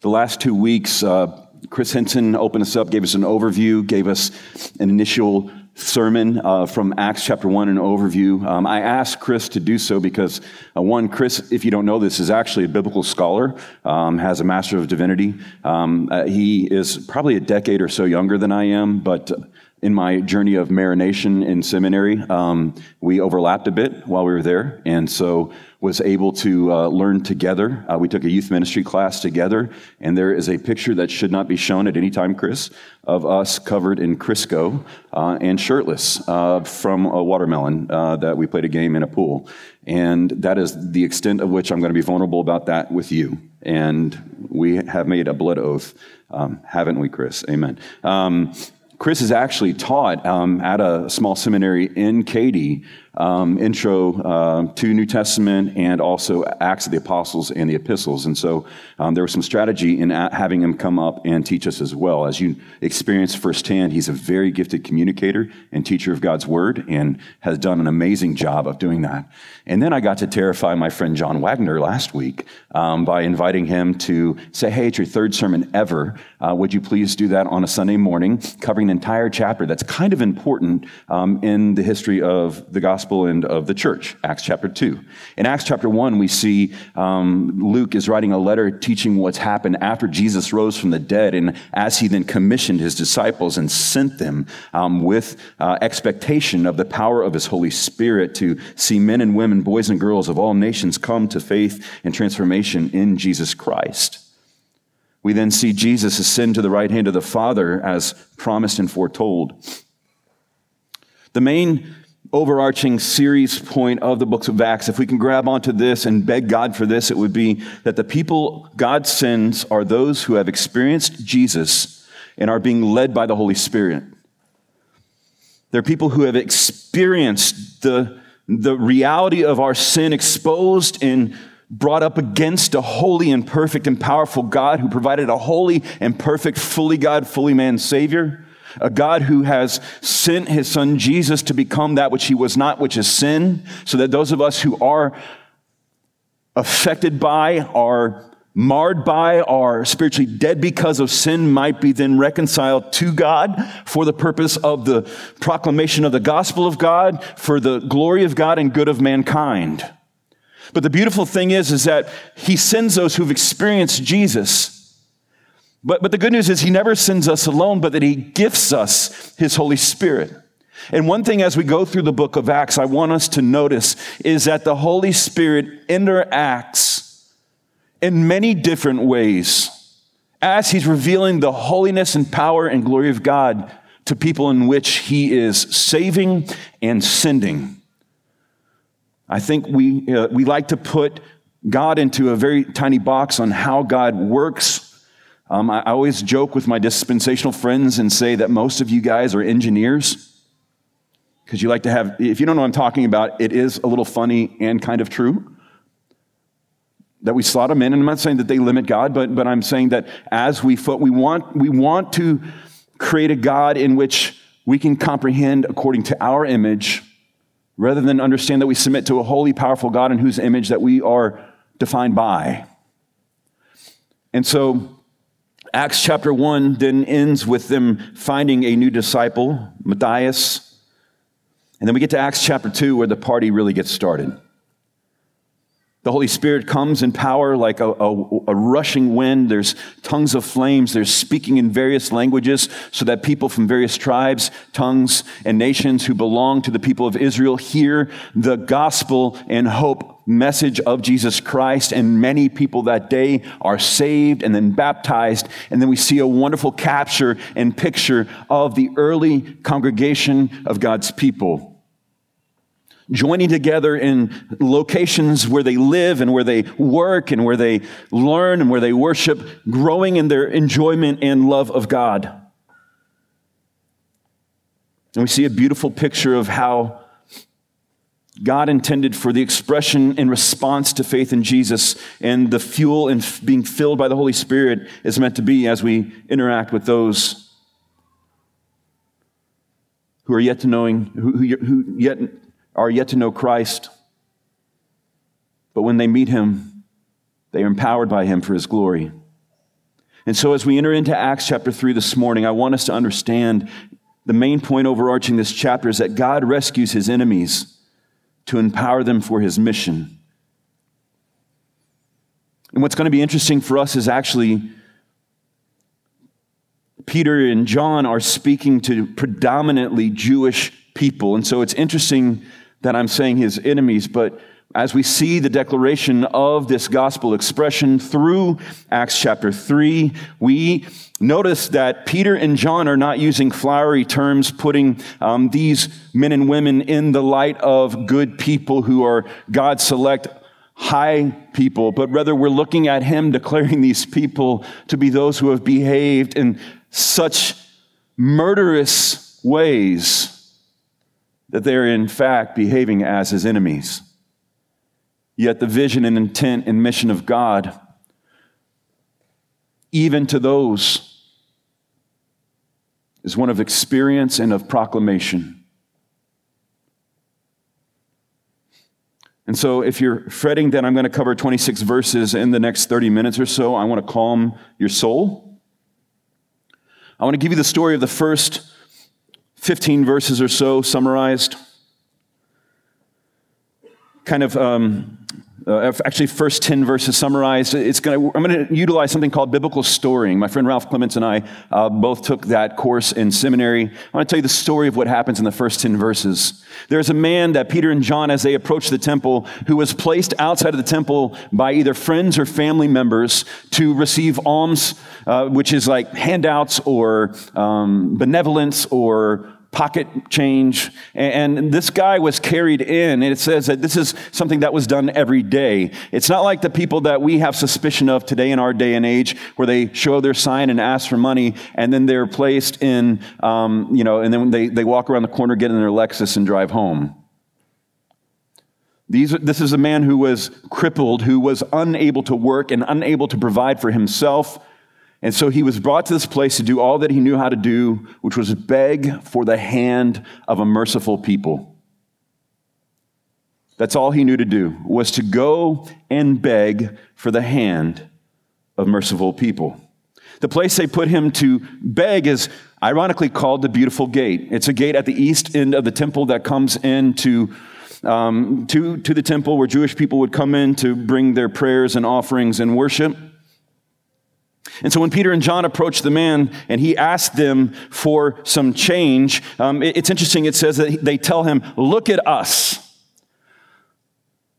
The last two weeks, uh, Chris Henson opened us up, gave us an overview, gave us an initial sermon uh, from Acts chapter 1, an overview. Um, I asked Chris to do so because, uh, one, Chris, if you don't know this, is actually a biblical scholar, um, has a Master of Divinity. Um, uh, he is probably a decade or so younger than I am, but in my journey of marination in seminary, um, we overlapped a bit while we were there, and so was able to uh, learn together. Uh, we took a youth ministry class together, and there is a picture that should not be shown at any time, Chris, of us covered in Crisco uh, and shirtless uh, from a watermelon uh, that we played a game in a pool. And that is the extent of which I'm going to be vulnerable about that with you. And we have made a blood oath, um, haven't we, Chris? Amen. Um, Chris has actually taught um, at a small seminary in Katy um, intro uh, to New Testament and also Acts of the Apostles and the epistles. And so um, there was some strategy in having him come up and teach us as well. As you experience firsthand, he's a very gifted communicator and teacher of God's word and has done an amazing job of doing that. And then I got to terrify my friend John Wagner last week um, by inviting him to say, Hey, it's your third sermon ever. Uh, would you please do that on a Sunday morning, covering an entire chapter that's kind of important um, in the history of the gospel? Gospel and of the church, Acts chapter 2. In Acts chapter 1, we see um, Luke is writing a letter teaching what's happened after Jesus rose from the dead, and as he then commissioned his disciples and sent them um, with uh, expectation of the power of his Holy Spirit to see men and women, boys and girls of all nations come to faith and transformation in Jesus Christ. We then see Jesus ascend to the right hand of the Father as promised and foretold. The main overarching series point of the books of Acts, if we can grab onto this and beg God for this, it would be that the people God sends are those who have experienced Jesus and are being led by the Holy Spirit. They're people who have experienced the, the reality of our sin exposed and brought up against a holy and perfect and powerful God who provided a holy and perfect, fully God, fully man Savior a God who has sent his son Jesus to become that which he was not, which is sin, so that those of us who are affected by, are marred by, are spiritually dead because of sin might be then reconciled to God for the purpose of the proclamation of the gospel of God, for the glory of God and good of mankind. But the beautiful thing is, is that he sends those who've experienced Jesus but, but the good news is he never sends us alone, but that he gifts us his Holy Spirit. And one thing as we go through the book of Acts, I want us to notice is that the Holy Spirit interacts in many different ways as he's revealing the holiness and power and glory of God to people in which he is saving and sending. I think we, uh, we like to put God into a very tiny box on how God works um, I, I always joke with my dispensational friends and say that most of you guys are engineers because you like to have, if you don't know what I'm talking about, it is a little funny and kind of true that we slot them in. And I'm not saying that they limit God, but, but I'm saying that as we, we, want, we want to create a God in which we can comprehend according to our image rather than understand that we submit to a holy, powerful God in whose image that we are defined by. And so Acts chapter 1 then ends with them finding a new disciple, Matthias. And then we get to Acts chapter 2 where the party really gets started. The Holy Spirit comes in power like a, a, a, rushing wind. There's tongues of flames. There's speaking in various languages so that people from various tribes, tongues, and nations who belong to the people of Israel hear the gospel and hope message of Jesus Christ, and many people that day are saved and then baptized. And then we see a wonderful capture and picture of the early congregation of God's people. Joining together in locations where they live and where they work and where they learn and where they worship, growing in their enjoyment and love of God. And we see a beautiful picture of how God intended for the expression in response to faith in Jesus and the fuel and being filled by the Holy Spirit is meant to be as we interact with those who are yet to knowing, who, who, who yet are yet to know Christ. But when they meet him, they are empowered by him for his glory. And so, as we enter into Acts chapter 3 this morning, I want us to understand the main point overarching this chapter is that God rescues his enemies to empower them for his mission. And what's going to be interesting for us is actually Peter and John are speaking to predominantly Jewish people. And so it's interesting that I'm saying his enemies, but as we see the declaration of this gospel expression through Acts chapter 3, we notice that Peter and John are not using flowery terms, putting um, these men and women in the light of good people who are God select high people, but rather we're looking at him declaring these people to be those who have behaved in such murderous ways that they're in fact behaving as his enemies. Yet the vision and intent and mission of God, even to those, is one of experience and of proclamation. And so, if you're fretting that I'm going to cover 26 verses in the next 30 minutes or so, I want to calm your soul. I want to give you the story of the first 15 verses or so summarized. Kind of um, uh, actually first 10 verses summarized. It's to i'm going to utilize something called biblical storying my friend ralph clements and i uh, both took that course in seminary. I want to tell you the story of what happens in the first 10 verses. There's a man that peter and john as they approach the temple who was placed outside of the temple by either friends or family members to receive alms uh, which is like handouts or um, benevolence or pocket change. And this guy was carried in, and it says that this is something that was done every day. It's not like the people that we have suspicion of today in our day and age, where they show their sign and ask for money, and then they're placed in, um, you know, and then they, they walk around the corner, get in their Lexus, and drive home. These, this is a man who was crippled, who was unable to work and unable to provide for himself and so he was brought to this place to do all that he knew how to do, which was beg for the hand of a merciful people. That's all he knew to do, was to go and beg for the hand of merciful people. The place they put him to beg is ironically called the Beautiful Gate. It's a gate at the east end of the temple that comes into um, to, to the temple where Jewish people would come in to bring their prayers and offerings and worship. And so when Peter and John approached the man and he asked them for some change, um, it's interesting. It says that they tell him, Look at us.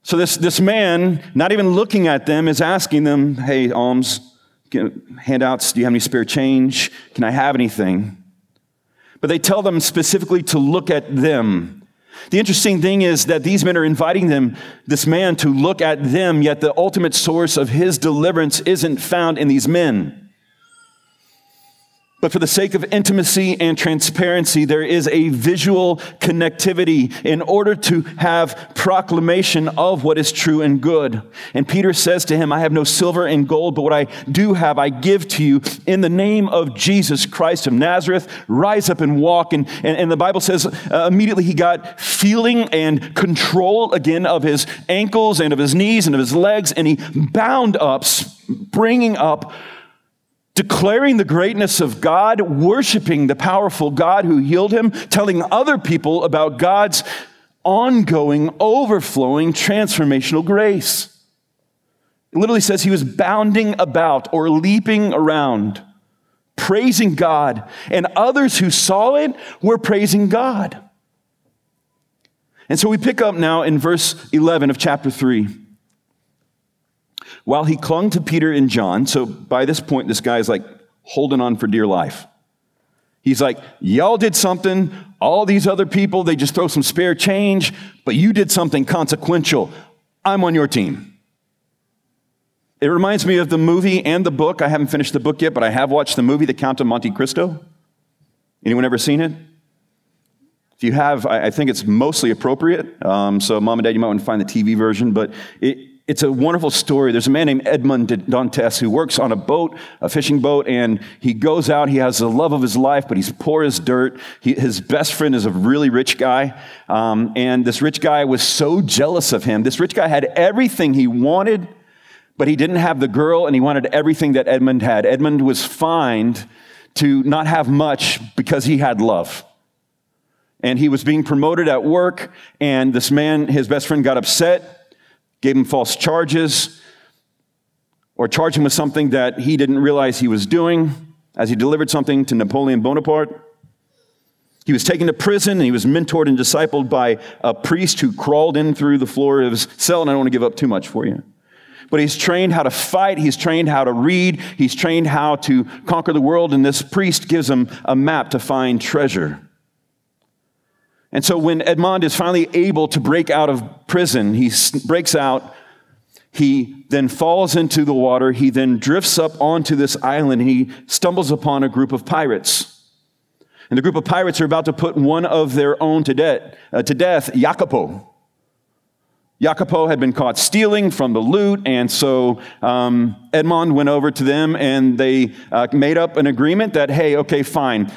So this, this man, not even looking at them, is asking them, Hey, alms, handouts, do you have any spare change? Can I have anything? But they tell them specifically to look at them. The interesting thing is that these men are inviting them, this man, to look at them, yet the ultimate source of his deliverance isn't found in these men. But for the sake of intimacy and transparency, there is a visual connectivity in order to have proclamation of what is true and good. And Peter says to him, I have no silver and gold, but what I do have, I give to you in the name of Jesus Christ of Nazareth. Rise up and walk. And, and, and the Bible says uh, immediately he got feeling and control again of his ankles and of his knees and of his legs, and he bound up, bringing up declaring the greatness of God, worshiping the powerful God who healed him, telling other people about God's ongoing, overflowing, transformational grace. It literally says he was bounding about or leaping around, praising God, and others who saw it were praising God. And so we pick up now in verse 11 of chapter 3 while he clung to Peter and John. So by this point, this guy's like holding on for dear life. He's like, Y'all did something. All these other people, they just throw some spare change, but you did something consequential. I'm on your team. It reminds me of the movie and the book. I haven't finished the book yet, but I have watched the movie, The Count of Monte Cristo. Anyone ever seen it? If you have, I think it's mostly appropriate. Um, so, mom and dad, you might want to find the TV version. But it, it's a wonderful story. There's a man named Edmond Dantes who works on a boat, a fishing boat, and he goes out. He has the love of his life, but he's poor as dirt. He, his best friend is a really rich guy, um, and this rich guy was so jealous of him. This rich guy had everything he wanted, but he didn't have the girl and he wanted everything that Edmond had. Edmond was fined to not have much because he had love. And he was being promoted at work, and this man, his best friend, got upset, gave him false charges, or charged him with something that he didn't realize he was doing as he delivered something to Napoleon Bonaparte. He was taken to prison and he was mentored and discipled by a priest who crawled in through the floor of his cell, and I don't want to give up too much for you. But he's trained how to fight, he's trained how to read, he's trained how to conquer the world, and this priest gives him a map to find treasure. And so when Edmond is finally able to break out of prison, he breaks out, he then falls into the water, he then drifts up onto this island, and he stumbles upon a group of pirates. And the group of pirates are about to put one of their own to, death, uh, to death Jacopo. Jacopo had been caught stealing from the loot, and so um, Edmond went over to them and they uh, made up an agreement that, hey, okay, fine.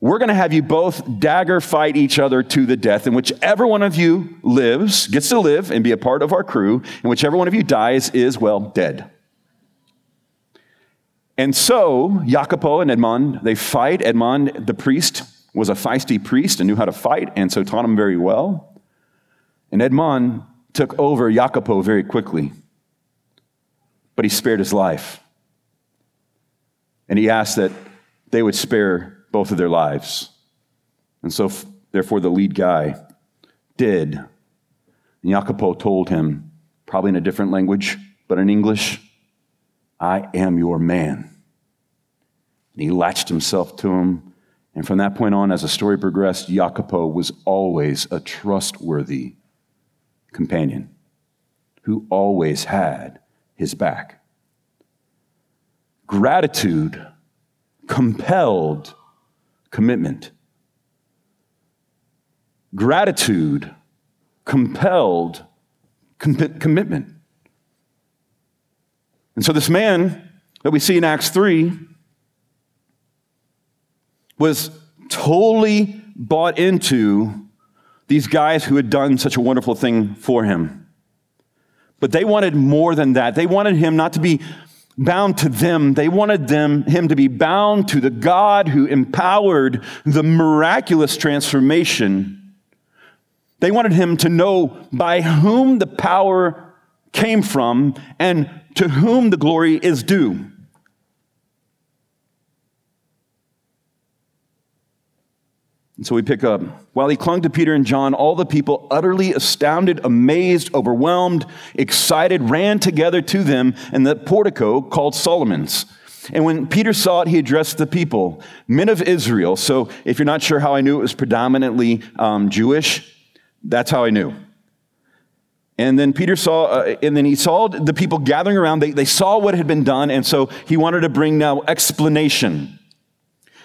We're going to have you both dagger fight each other to the death, and whichever one of you lives, gets to live and be a part of our crew, and whichever one of you dies is, well, dead. And so, Jacopo and Edmond, they fight. Edmond, the priest, was a feisty priest and knew how to fight, and so taught him very well. And Edmond took over Jacopo very quickly, but he spared his life. And he asked that they would spare both of their lives. And so, therefore, the lead guy did. And Jacopo told him, probably in a different language, but in English, I am your man. And he latched himself to him. And from that point on, as the story progressed, Jacopo was always a trustworthy companion who always had his back. Gratitude compelled commitment. Gratitude compelled com- commitment. And so, this man that we see in Acts 3 was totally bought into these guys who had done such a wonderful thing for him. But they wanted more than that. They wanted him not to be bound to them. They wanted them, him to be bound to the God who empowered the miraculous transformation. They wanted him to know by whom the power came from and to whom the glory is due. And so we pick up. While he clung to Peter and John, all the people, utterly astounded, amazed, overwhelmed, excited, ran together to them in the portico called Solomon's. And when Peter saw it, he addressed the people, men of Israel. So if you're not sure how I knew it was predominantly um, Jewish, that's how I knew. And then Peter saw, uh, and then he saw the people gathering around. They, they saw what had been done, and so he wanted to bring now explanation.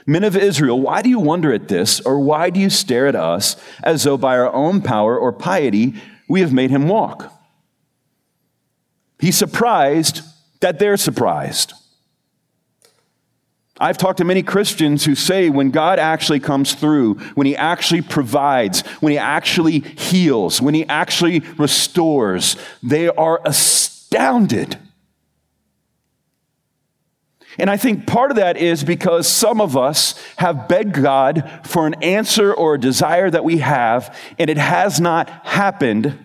Men of Israel, why do you wonder at this, or why do you stare at us as though by our own power or piety we have made him walk? He's surprised that they're surprised. I've talked to many Christians who say when God actually comes through, when He actually provides, when He actually heals, when He actually restores, they are astounded. And I think part of that is because some of us have begged God for an answer or a desire that we have, and it has not happened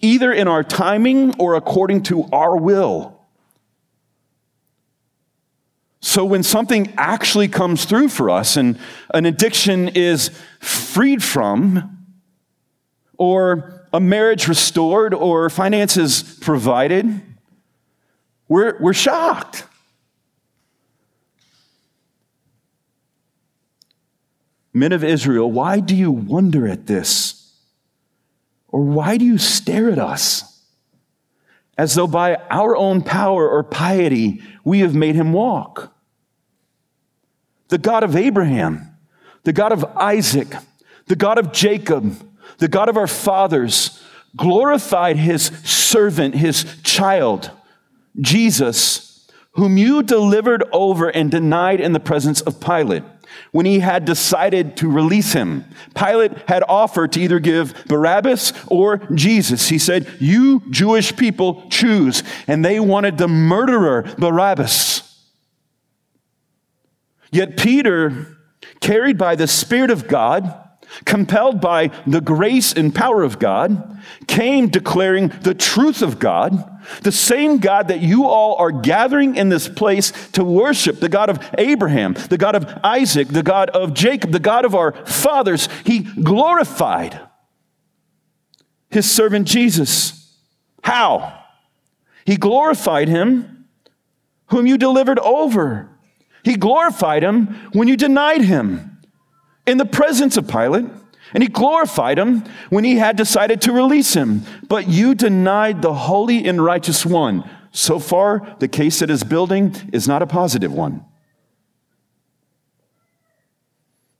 either in our timing or according to our will. So when something actually comes through for us and an addiction is freed from, or a marriage restored, or finances provided, we're, we're shocked. Men of Israel, why do you wonder at this? Or why do you stare at us? As though by our own power or piety we have made him walk. The God of Abraham, the God of Isaac, the God of Jacob, the God of our fathers, glorified his servant, his child, Jesus, whom you delivered over and denied in the presence of Pilate when he had decided to release him. Pilate had offered to either give Barabbas or Jesus. He said, You Jewish people choose. And they wanted the murderer, Barabbas. Yet Peter, carried by the Spirit of God, compelled by the grace and power of God, came declaring the truth of God, the same God that you all are gathering in this place to worship, the God of Abraham, the God of Isaac, the God of Jacob, the God of our fathers. He glorified his servant Jesus. How? He glorified him whom you delivered over. He glorified him when you denied him in the presence of Pilate, and he glorified him when he had decided to release him. But you denied the holy and righteous one. So far, the case that is building is not a positive one.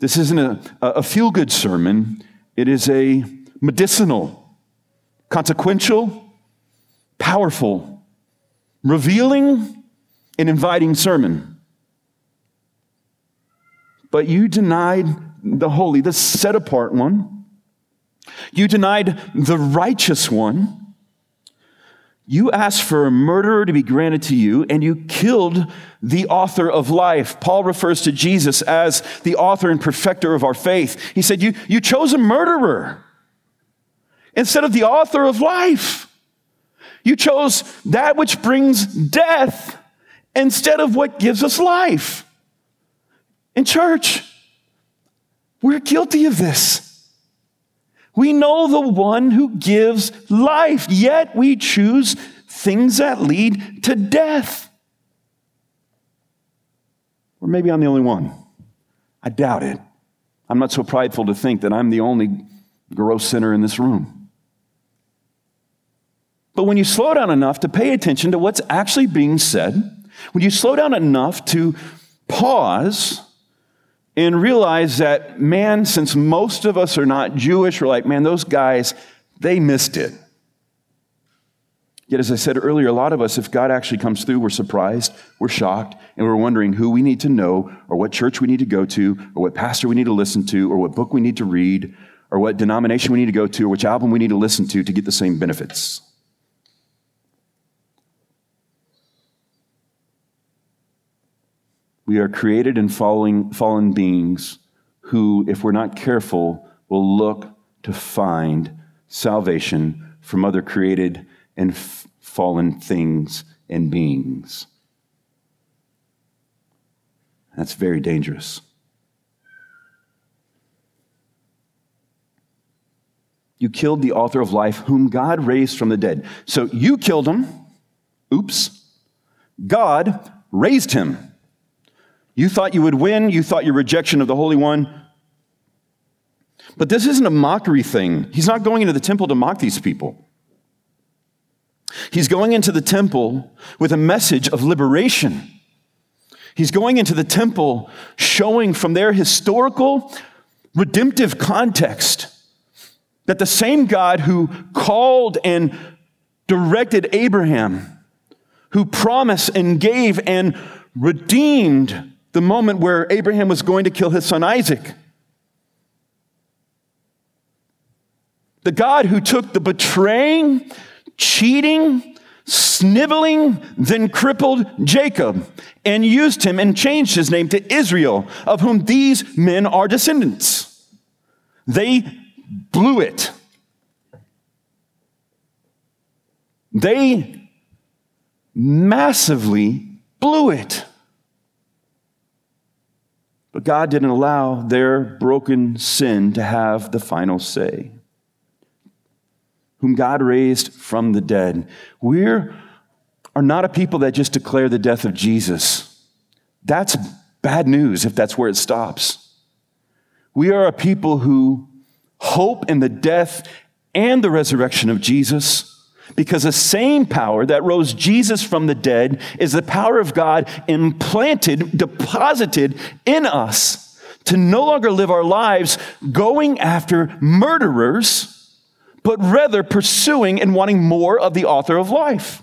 This isn't a, a feel good sermon, it is a medicinal, consequential, powerful, revealing, and inviting sermon. But you denied the holy, the set apart one. You denied the righteous one. You asked for a murderer to be granted to you, and you killed the author of life. Paul refers to Jesus as the author and perfecter of our faith. He said, You, you chose a murderer instead of the author of life. You chose that which brings death instead of what gives us life. In church, we're guilty of this. We know the one who gives life, yet we choose things that lead to death. Or maybe I'm the only one. I doubt it. I'm not so prideful to think that I'm the only gross sinner in this room. But when you slow down enough to pay attention to what's actually being said, when you slow down enough to pause and realize that, man, since most of us are not Jewish, we're like, man, those guys, they missed it. Yet, as I said earlier, a lot of us, if God actually comes through, we're surprised, we're shocked, and we're wondering who we need to know, or what church we need to go to, or what pastor we need to listen to, or what book we need to read, or what denomination we need to go to, or which album we need to listen to to get the same benefits. We are created and falling, fallen beings who, if we're not careful, will look to find salvation from other created and f- fallen things and beings. That's very dangerous. You killed the author of life, whom God raised from the dead. So you killed him. Oops. God raised him. You thought you would win. You thought your rejection of the Holy One. But this isn't a mockery thing. He's not going into the temple to mock these people. He's going into the temple with a message of liberation. He's going into the temple showing from their historical, redemptive context that the same God who called and directed Abraham, who promised and gave and redeemed the moment where Abraham was going to kill his son Isaac. The God who took the betraying, cheating, sniveling, then crippled Jacob and used him and changed his name to Israel, of whom these men are descendants. They blew it. They massively blew it. But God didn't allow their broken sin to have the final say. Whom God raised from the dead. We are not a people that just declare the death of Jesus. That's bad news if that's where it stops. We are a people who hope in the death and the resurrection of Jesus because the same power that rose Jesus from the dead is the power of God implanted, deposited in us to no longer live our lives going after murderers, but rather pursuing and wanting more of the author of life.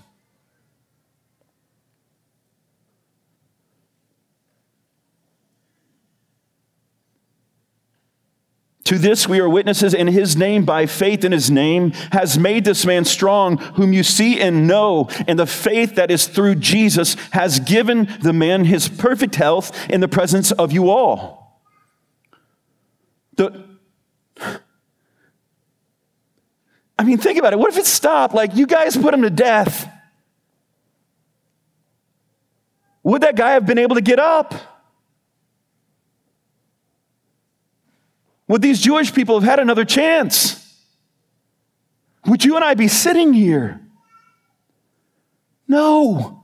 To this we are witnesses in his name by faith in his name has made this man strong, whom you see and know. And the faith that is through Jesus has given the man his perfect health in the presence of you all. The, I mean, think about it. What if it stopped? Like, you guys put him to death. Would that guy have been able to get up? Would these Jewish people have had another chance? Would you and I be sitting here? No,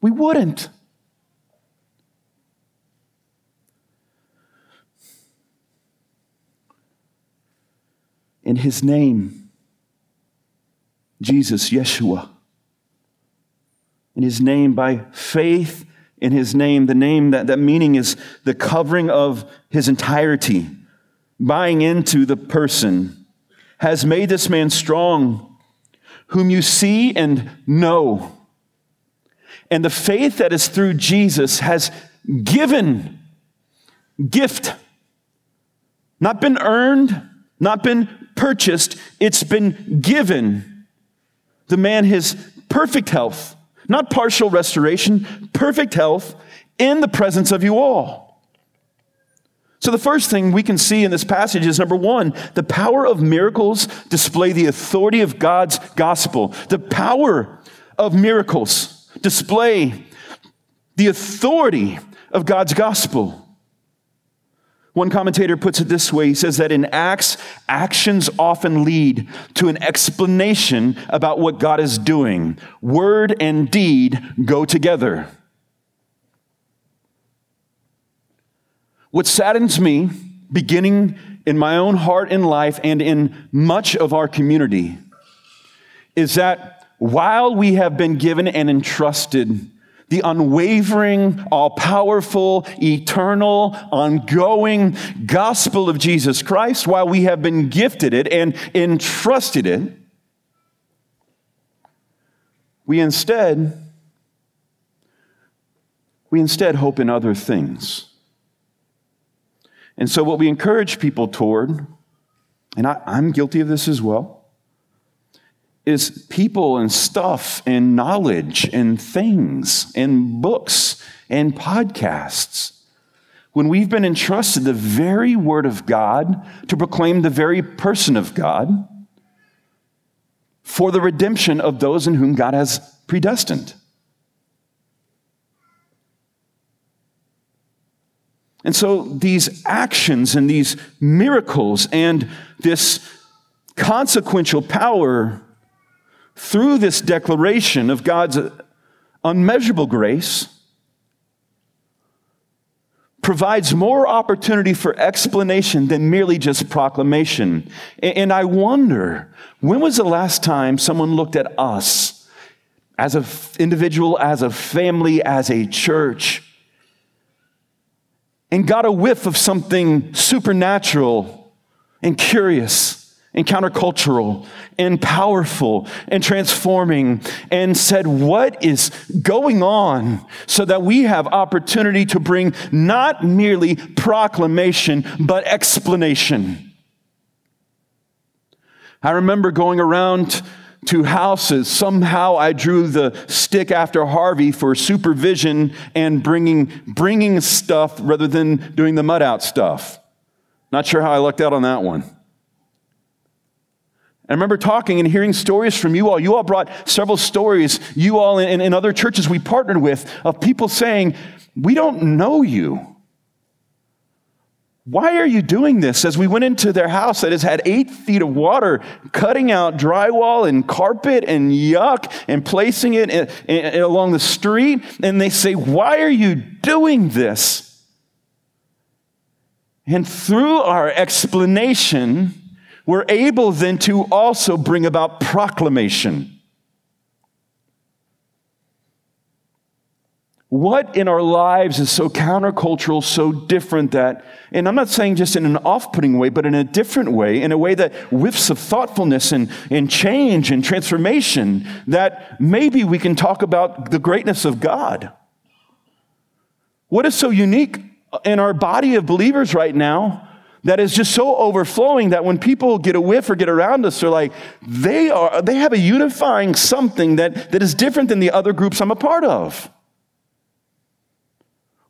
we wouldn't. In his name, Jesus, Yeshua, in his name by faith in his name. The name, that, that meaning is the covering of his entirety, buying into the person, has made this man strong, whom you see and know. And the faith that is through Jesus has given gift, not been earned, not been purchased, it's been given the man his perfect health not partial restoration, perfect health in the presence of you all. So, the first thing we can see in this passage is number one, the power of miracles display the authority of God's gospel. The power of miracles display the authority of God's gospel. One commentator puts it this way he says that in Acts, actions often lead to an explanation about what God is doing. Word and deed go together. What saddens me, beginning in my own heart and life and in much of our community, is that while we have been given and entrusted the unwavering, all powerful, eternal, ongoing gospel of Jesus Christ, while we have been gifted it and entrusted it, we instead we instead hope in other things. And so, what we encourage people toward, and I, am guilty of this as well, is people and stuff and knowledge and things and books and podcasts. When we've been entrusted the very word of God to proclaim the very person of God for the redemption of those in whom God has predestined. And so these actions and these miracles and this consequential power through this declaration of God's unmeasurable grace, provides more opportunity for explanation than merely just proclamation. And I wonder, when was the last time someone looked at us as an individual, as a family, as a church, and got a whiff of something supernatural and curious? And countercultural and powerful and transforming and said, What is going on? So that we have opportunity to bring not merely proclamation, but explanation. I remember going around to houses. Somehow I drew the stick after Harvey for supervision and bringing, bringing stuff rather than doing the mud out stuff. Not sure how I lucked out on that one. I remember talking and hearing stories from you all. You all brought several stories, you all in, in other churches we partnered with, of people saying, We don't know you. Why are you doing this? As we went into their house that has had eight feet of water, cutting out drywall and carpet and yuck and placing it in, in, along the street, and they say, Why are you doing this? And through our explanation, we're able then to also bring about proclamation. What in our lives is so countercultural, so different that, and I'm not saying just in an off putting way, but in a different way, in a way that whiffs of thoughtfulness and, and change and transformation, that maybe we can talk about the greatness of God. What is so unique in our body of believers right now that is just so overflowing that when people get a whiff or get around us, they're like, they are they have a unifying something that, that is different than the other groups I'm a part of.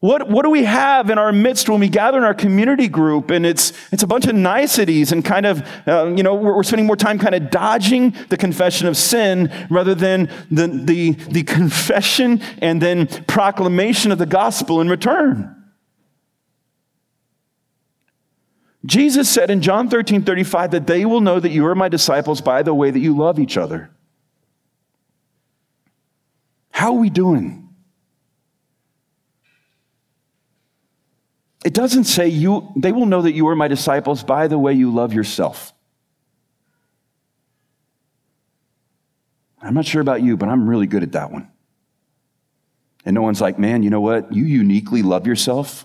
What, what do we have in our midst when we gather in our community group and it's, it's a bunch of niceties and kind of, uh, you know, we're, we're, spending more time kind of dodging the confession of sin rather than the, the, the confession and then proclamation of the gospel in return. Jesus said in John 13 35 that they will know that you are my disciples by the way that you love each other. How are we doing? It doesn't say you, they will know that you are my disciples by the way you love yourself. I'm not sure about you, but I'm really good at that one. And no one's like, man, you know what? You uniquely love yourself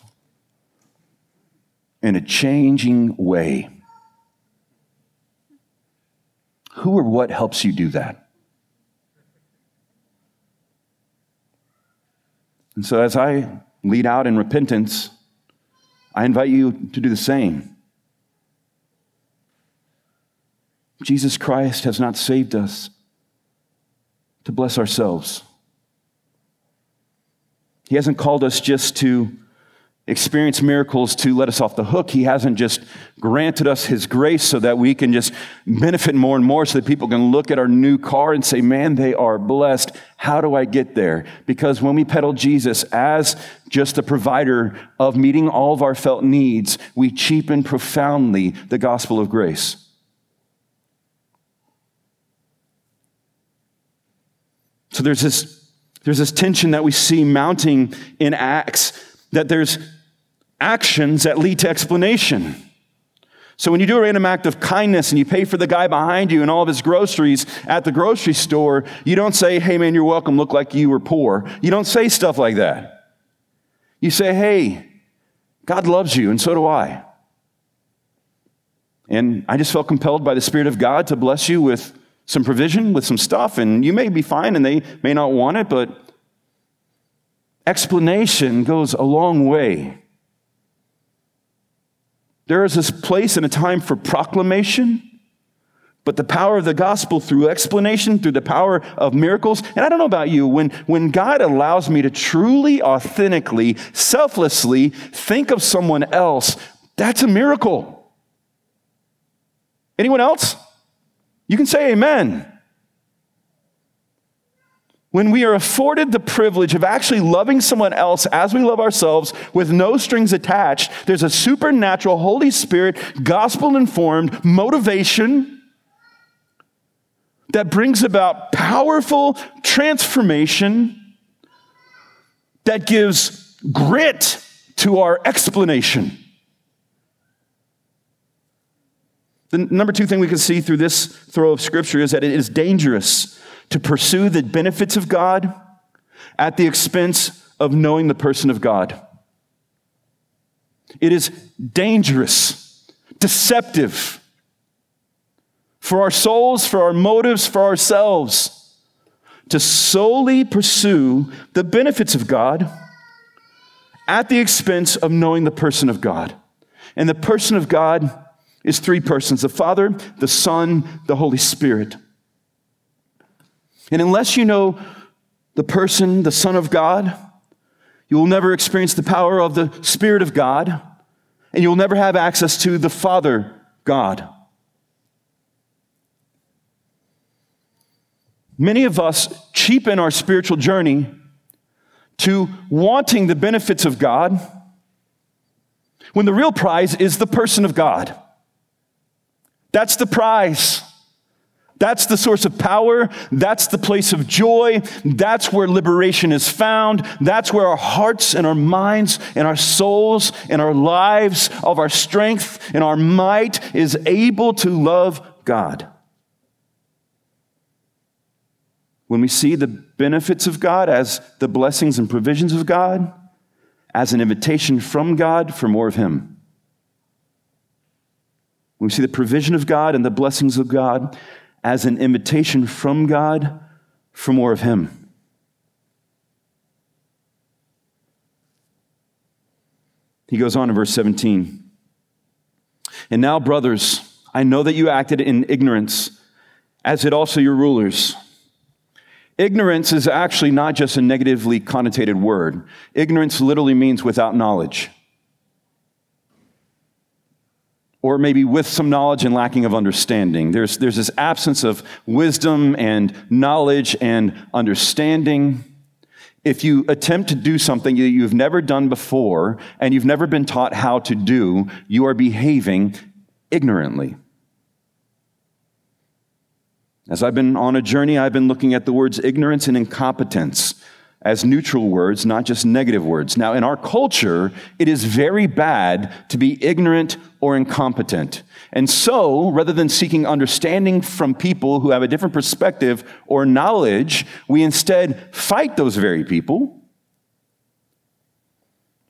in a changing way. Who or what helps you do that? And so, as I lead out in repentance, I invite you to do the same. Jesus Christ has not saved us to bless ourselves. He hasn't called us just to experience miracles to let us off the hook. He hasn't just granted us His grace so that we can just benefit more and more so that people can look at our new car and say, man, they are blessed. How do I get there? Because when we peddle Jesus as just the provider of meeting all of our felt needs, we cheapen profoundly the gospel of grace. So there's this, there's this tension that we see mounting in Acts that there's actions that lead to explanation. So when you do a random act of kindness and you pay for the guy behind you and all of his groceries at the grocery store, you don't say, hey man, you're welcome, look like you were poor. You don't say stuff like that. You say, hey, God loves you and so do I. And I just felt compelled by the Spirit of God to bless you with some provision, with some stuff, and you may be fine and they may not want it, but explanation goes a long way. There is this place and a time for proclamation, but the power of the gospel through explanation, through the power of miracles. And I don't know about you, when, when God allows me to truly, authentically, selflessly think of someone else, that's a miracle. Anyone else? You can say amen when we are afforded the privilege of actually loving someone else as we love ourselves with no strings attached, there's a supernatural, Holy Spirit, gospel informed motivation that brings about powerful transformation that gives grit to our explanation. The number two thing we can see through this throw of scripture is that it is dangerous to pursue the benefits of God at the expense of knowing the person of God. It is dangerous, deceptive for our souls, for our motives, for ourselves to solely pursue the benefits of God at the expense of knowing the person of God. And the person of God is three persons the Father, the Son, the Holy Spirit. And unless you know the person, the Son of God, you will never experience the power of the Spirit of God, and you'll never have access to the Father God. Many of us cheapen our spiritual journey to wanting the benefits of God when the real prize is the person of God. That's the prize. That's the source of power. That's the place of joy. That's where liberation is found. That's where our hearts and our minds and our souls and our lives of our strength and our might is able to love God. When we see the benefits of God as the blessings and provisions of God, as an invitation from God for more of Him. When we see the provision of God and the blessings of God as an invitation from God for more of Him. He goes on in verse 17. And now, brothers, I know that you acted in ignorance, as did also your rulers. Ignorance is actually not just a negatively connotated word. Ignorance literally means without knowledge. Or maybe with some knowledge and lacking of understanding. There's, there's this absence of wisdom and knowledge and understanding. If you attempt to do something that you've never done before and you've never been taught how to do, you are behaving ignorantly. As I've been on a journey, I've been looking at the words ignorance and incompetence as neutral words, not just negative words. Now, in our culture, it is very bad to be ignorant or incompetent. And so, rather than seeking understanding from people who have a different perspective or knowledge, we instead fight those very people.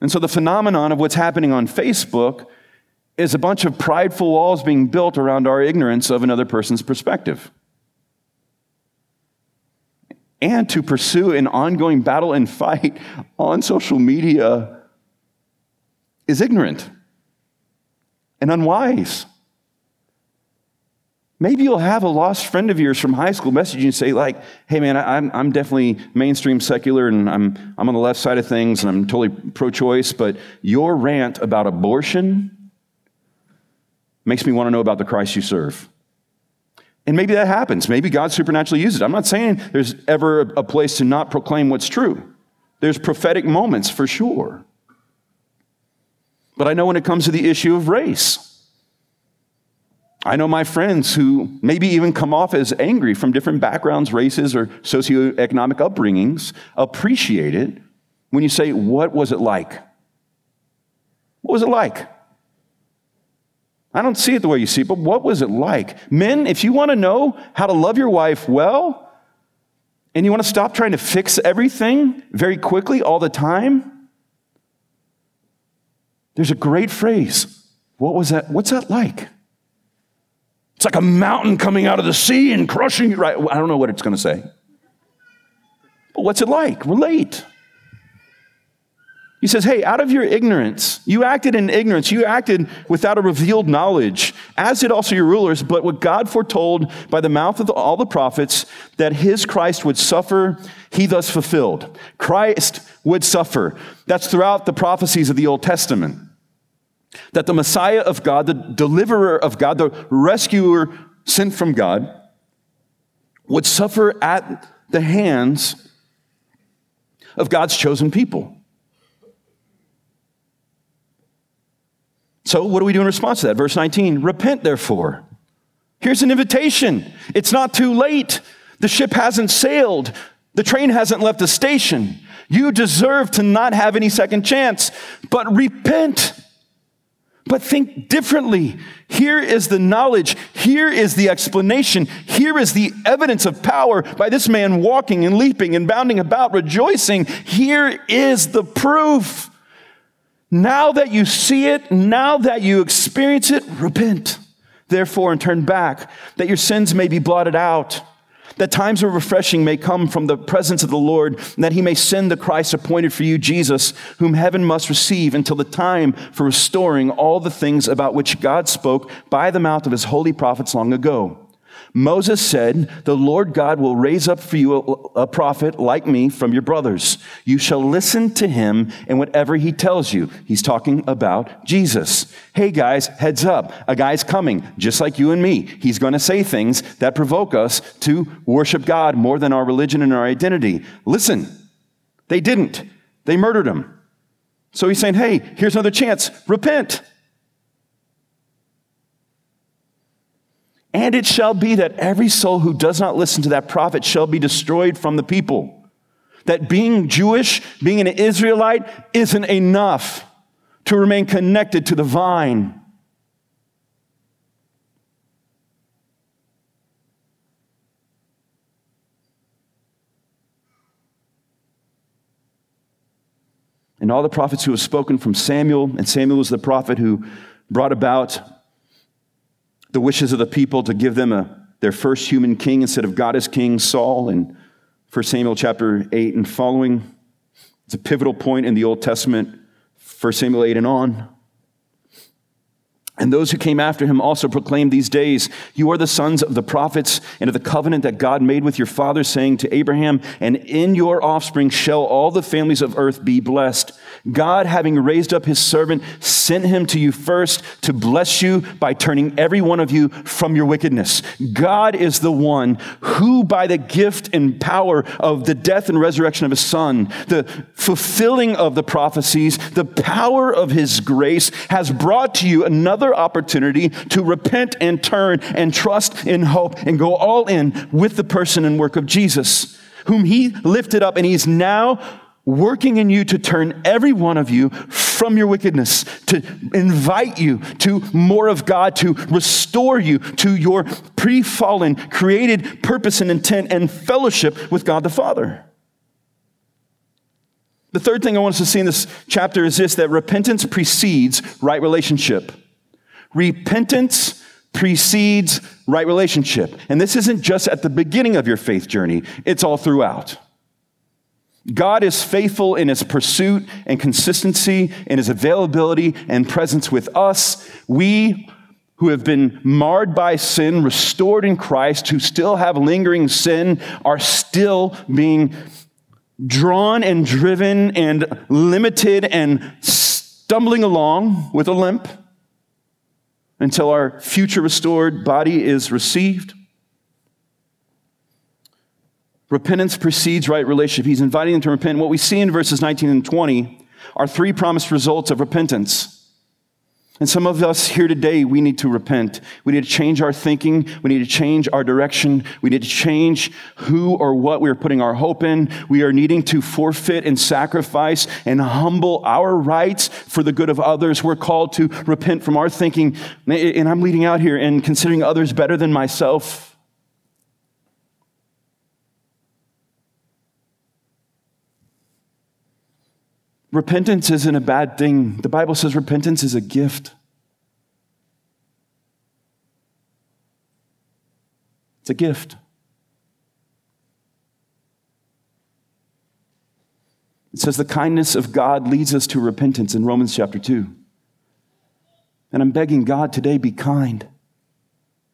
And so, the phenomenon of what's happening on Facebook is a bunch of prideful walls being built around our ignorance of another person's perspective and to pursue an ongoing battle and fight on social media is ignorant and unwise. Maybe you'll have a lost friend of yours from high school message you and say, like, hey man, I'm, I'm definitely mainstream secular and I'm, I'm on the left side of things and I'm totally pro choice, but your rant about abortion makes me want to know about the Christ you serve. And maybe that happens. Maybe God supernaturally uses it. I'm not saying there's ever a place to not proclaim what's true. There's prophetic moments for sure. But I know when it comes to the issue of race, I know my friends who maybe even come off as angry from different backgrounds, races, or socioeconomic upbringings appreciate it when you say, What was it like? What was it like? I don't see it the way you see it, but what was it like? Men, if you want to know how to love your wife well, and you want to stop trying to fix everything very quickly all the time, there's a great phrase. What was that? What's that like? It's like a mountain coming out of the sea and crushing you, right? I don't know what it's going to say. But what's it like? Relate. He says, Hey, out of your ignorance, you acted in ignorance, you acted without a revealed knowledge, as did also your rulers. But what God foretold by the mouth of all the prophets that his Christ would suffer, he thus fulfilled. Christ would suffer. That's throughout the prophecies of the Old Testament. That the Messiah of God, the deliverer of God, the rescuer sent from God, would suffer at the hands of God's chosen people. So, what do we do in response to that? Verse 19 Repent, therefore. Here's an invitation. It's not too late. The ship hasn't sailed, the train hasn't left the station. You deserve to not have any second chance, but repent. But think differently. Here is the knowledge. Here is the explanation. Here is the evidence of power by this man walking and leaping and bounding about, rejoicing. Here is the proof. Now that you see it, now that you experience it, repent, therefore, and turn back, that your sins may be blotted out, that times of refreshing may come from the presence of the Lord, and that he may send the Christ appointed for you, Jesus, whom heaven must receive until the time for restoring all the things about which God spoke by the mouth of his holy prophets long ago. Moses said, The Lord God will raise up for you a, a, prophet like me from your brothers. You shall listen to him and whatever he tells you. He's talking about Jesus. Hey guys, heads up. A guy's coming, just like you and me. He's going to say things that provoke us to worship God more than our religion and our identity. Listen, they didn't. They murdered him. So he's saying, Hey, here's another chance. Repent. And it shall be that every soul who does not listen to that prophet shall be destroyed from the people. That being Jewish, being an Israelite, isn't enough to remain connected to the vine. And all the prophets who have spoken from Samuel, and Samuel was the prophet who brought about the wishes of the people to give them a, their first human king instead of God as king, Saul, in 1 Samuel chapter 8 and following. It's a pivotal point in the Old Testament, 1 Samuel 8 and on. And those who came after him also proclaimed these days, You are the sons of the prophets and of the covenant that God made with your father, saying to Abraham, And in your offspring shall all the families of earth be blessed. God, having raised up his servant, sent him to you first to bless you by turning every one of you from your wickedness. God is the one who, by the gift and power of the death and resurrection of his son, the fulfilling of the prophecies, the power of his grace, has brought to you another opportunity to repent and turn and trust in hope and go all in with the person and work of Jesus, whom he lifted up and he's now working in you to turn every one of you from your wickedness, to invite you to more of God, to restore you to your pre fallen, created purpose and intent and fellowship with God the Father. The third thing I want us to see in this chapter is this that repentance precedes right relationship. Repentance precedes right relationship. And this isn't just at the beginning of your faith journey, it's all throughout. God is faithful in his pursuit and consistency, in his availability and presence with us. We who have been marred by sin, restored in Christ, who still have lingering sin, are still being drawn and driven and limited and stumbling along with a limp until our future restored body is received. Repentance precedes right relationship. He's inviting them to repent. What we see in verses 19 and 20 are three promised results of repentance. And some of us here today, we need to repent. We need to change our thinking. We need to change our direction. We need to change who or what we are putting our hope in. We are needing to forfeit and sacrifice and humble our rights for the good of others. We're called to repent from our thinking. And I'm leading out here and considering others better than myself. Repentance isn't a bad thing. The Bible says repentance is a gift. It's a gift. It says the kindness of God leads us to repentance in Romans chapter 2. And I'm begging God today be kind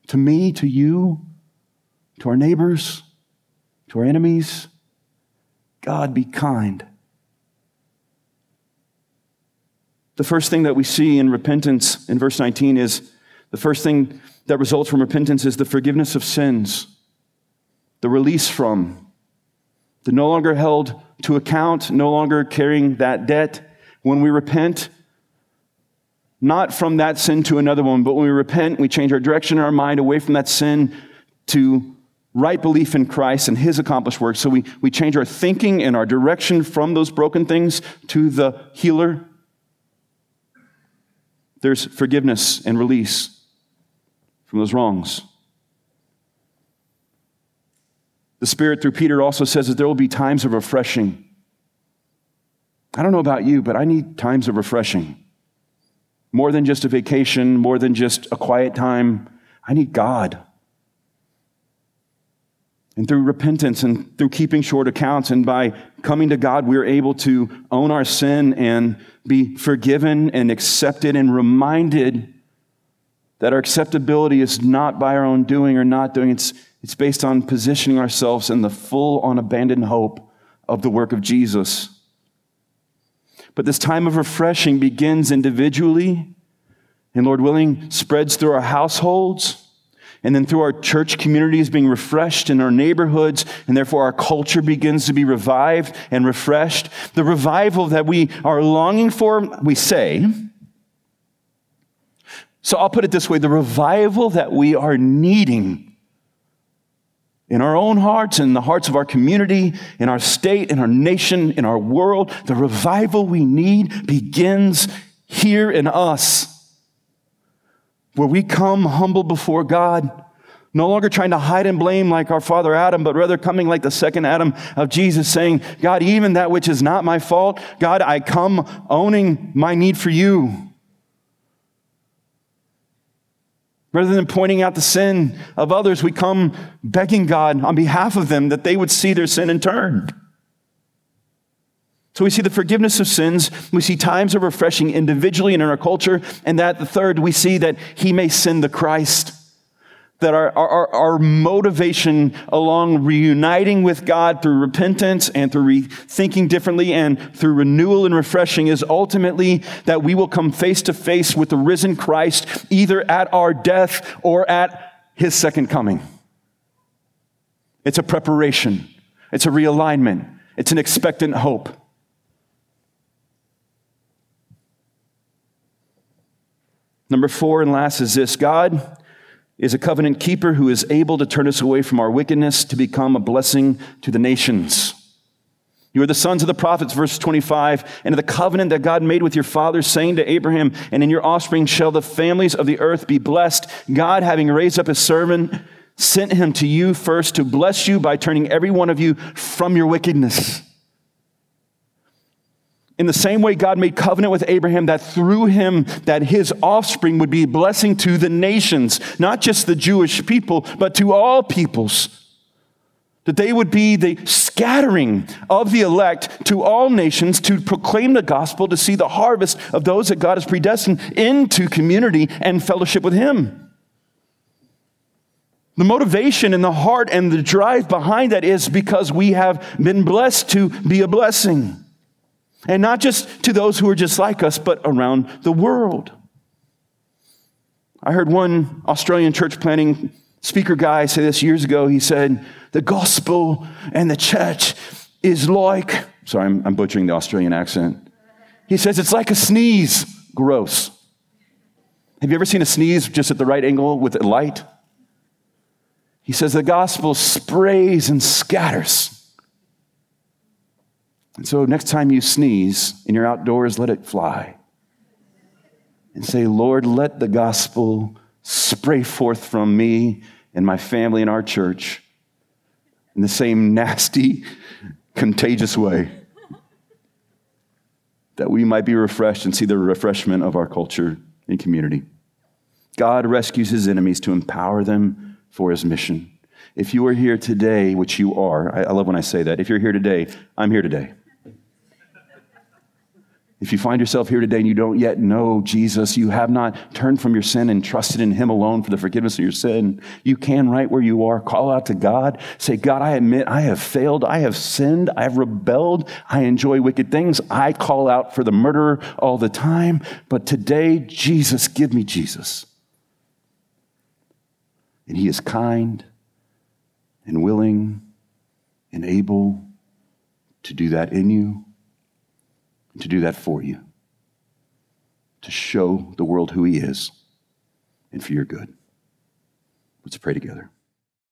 to me, to you, to our neighbors, to our enemies. God be kind. The first thing that we see in repentance in verse 19 is the first thing that results from repentance is the forgiveness of sins, the release from, the no longer held to account, no longer carrying that debt. When we repent, not from that sin to another one, but when we repent, we change our direction in our mind away from that sin to right belief in Christ and his accomplished work. So we, we change our thinking and our direction from those broken things to the healer there's forgiveness and release from those wrongs. The Spirit, through Peter, also says that there will be times of refreshing. I don't know about you, but I need times of refreshing. More than just a vacation, more than just a quiet time. I need God. And through repentance and through keeping short accounts and by coming to God, we're able to own our sin and be forgiven and accepted and reminded that our acceptability is not by our own doing or not doing. It's, it's based on positioning ourselves in the full, unabandoned hope of the work of Jesus. But this time of refreshing begins individually and, Lord willing, spreads through our households and then through our church communities being refreshed in our neighborhoods, and therefore our culture begins to be revived and refreshed. The revival that we are longing for, we say. So I'll put it this way the revival that we are needing in our own hearts, in the hearts of our community, in our state, in our nation, in our world, the revival we need begins here in us where we come humble before God, no longer trying to hide and blame like our father Adam, but rather coming like the second Adam of Jesus, saying, God, even that which is not my fault, God, I come owning my need for you. Rather than pointing out the sin of others, we come begging God on behalf of them that they would see their sin and turn. So we see the forgiveness of sins. We see times of refreshing individually and in our culture. And that the third, we see that he may send the Christ. That our, our, our motivation along reuniting with God through repentance and through rethinking differently and through renewal and refreshing is ultimately that we will come face to face with the risen Christ either at our death or at his second coming. It's a preparation, it's a realignment, it's an expectant hope. Number four and last is this God is a covenant keeper who is able to turn us away from our wickedness to become a blessing to the nations. You are the sons of the prophets, verse 25, and of the covenant that God made with your fathers, saying to Abraham, And in your offspring shall the families of the earth be blessed. God, having raised up his servant, sent him to you first to bless you by turning every one of you from your wickedness in the same way God made covenant with Abraham that through him that his offspring would be a blessing to the nations, not just the Jewish people, but to all peoples. That they would be the scattering of the elect to all nations to proclaim the gospel, to see the harvest of those that God has predestined into community and fellowship with him. The motivation and the heart and the drive behind that is because we have been blessed to be a blessing. And not just to those who are just like us, but around the world. I heard one Australian church planting speaker guy say this years ago. He said, The gospel and the church is like, sorry, I'm, I'm butchering the Australian accent. He says, It's like a sneeze. Gross. Have you ever seen a sneeze just at the right angle with light? He says, The gospel sprays and scatters. And so next time you sneeze and you're outdoors, let it fly. And say, Lord, let the gospel spray forth from me and my family and our church in the same nasty, contagious way that we might be refreshed and see the refreshment of our culture and community. God rescues his enemies to empower them for his mission. If you are here today, which you are, I, love when I say that. If you're here today, I'm here today. If you find yourself here today and you don't yet know Jesus, you have not turned from your sin and trusted in Him alone for the forgiveness of your sin, you can, right where you are, call out to God. Say, God, I admit I have failed. I have sinned. I have rebelled. I enjoy wicked things. I call out for the murderer all the time. But today, Jesus, give me Jesus. And He is kind and willing and able to do that in you to do that for you, to show the world who He is, and for your good. Let's pray together.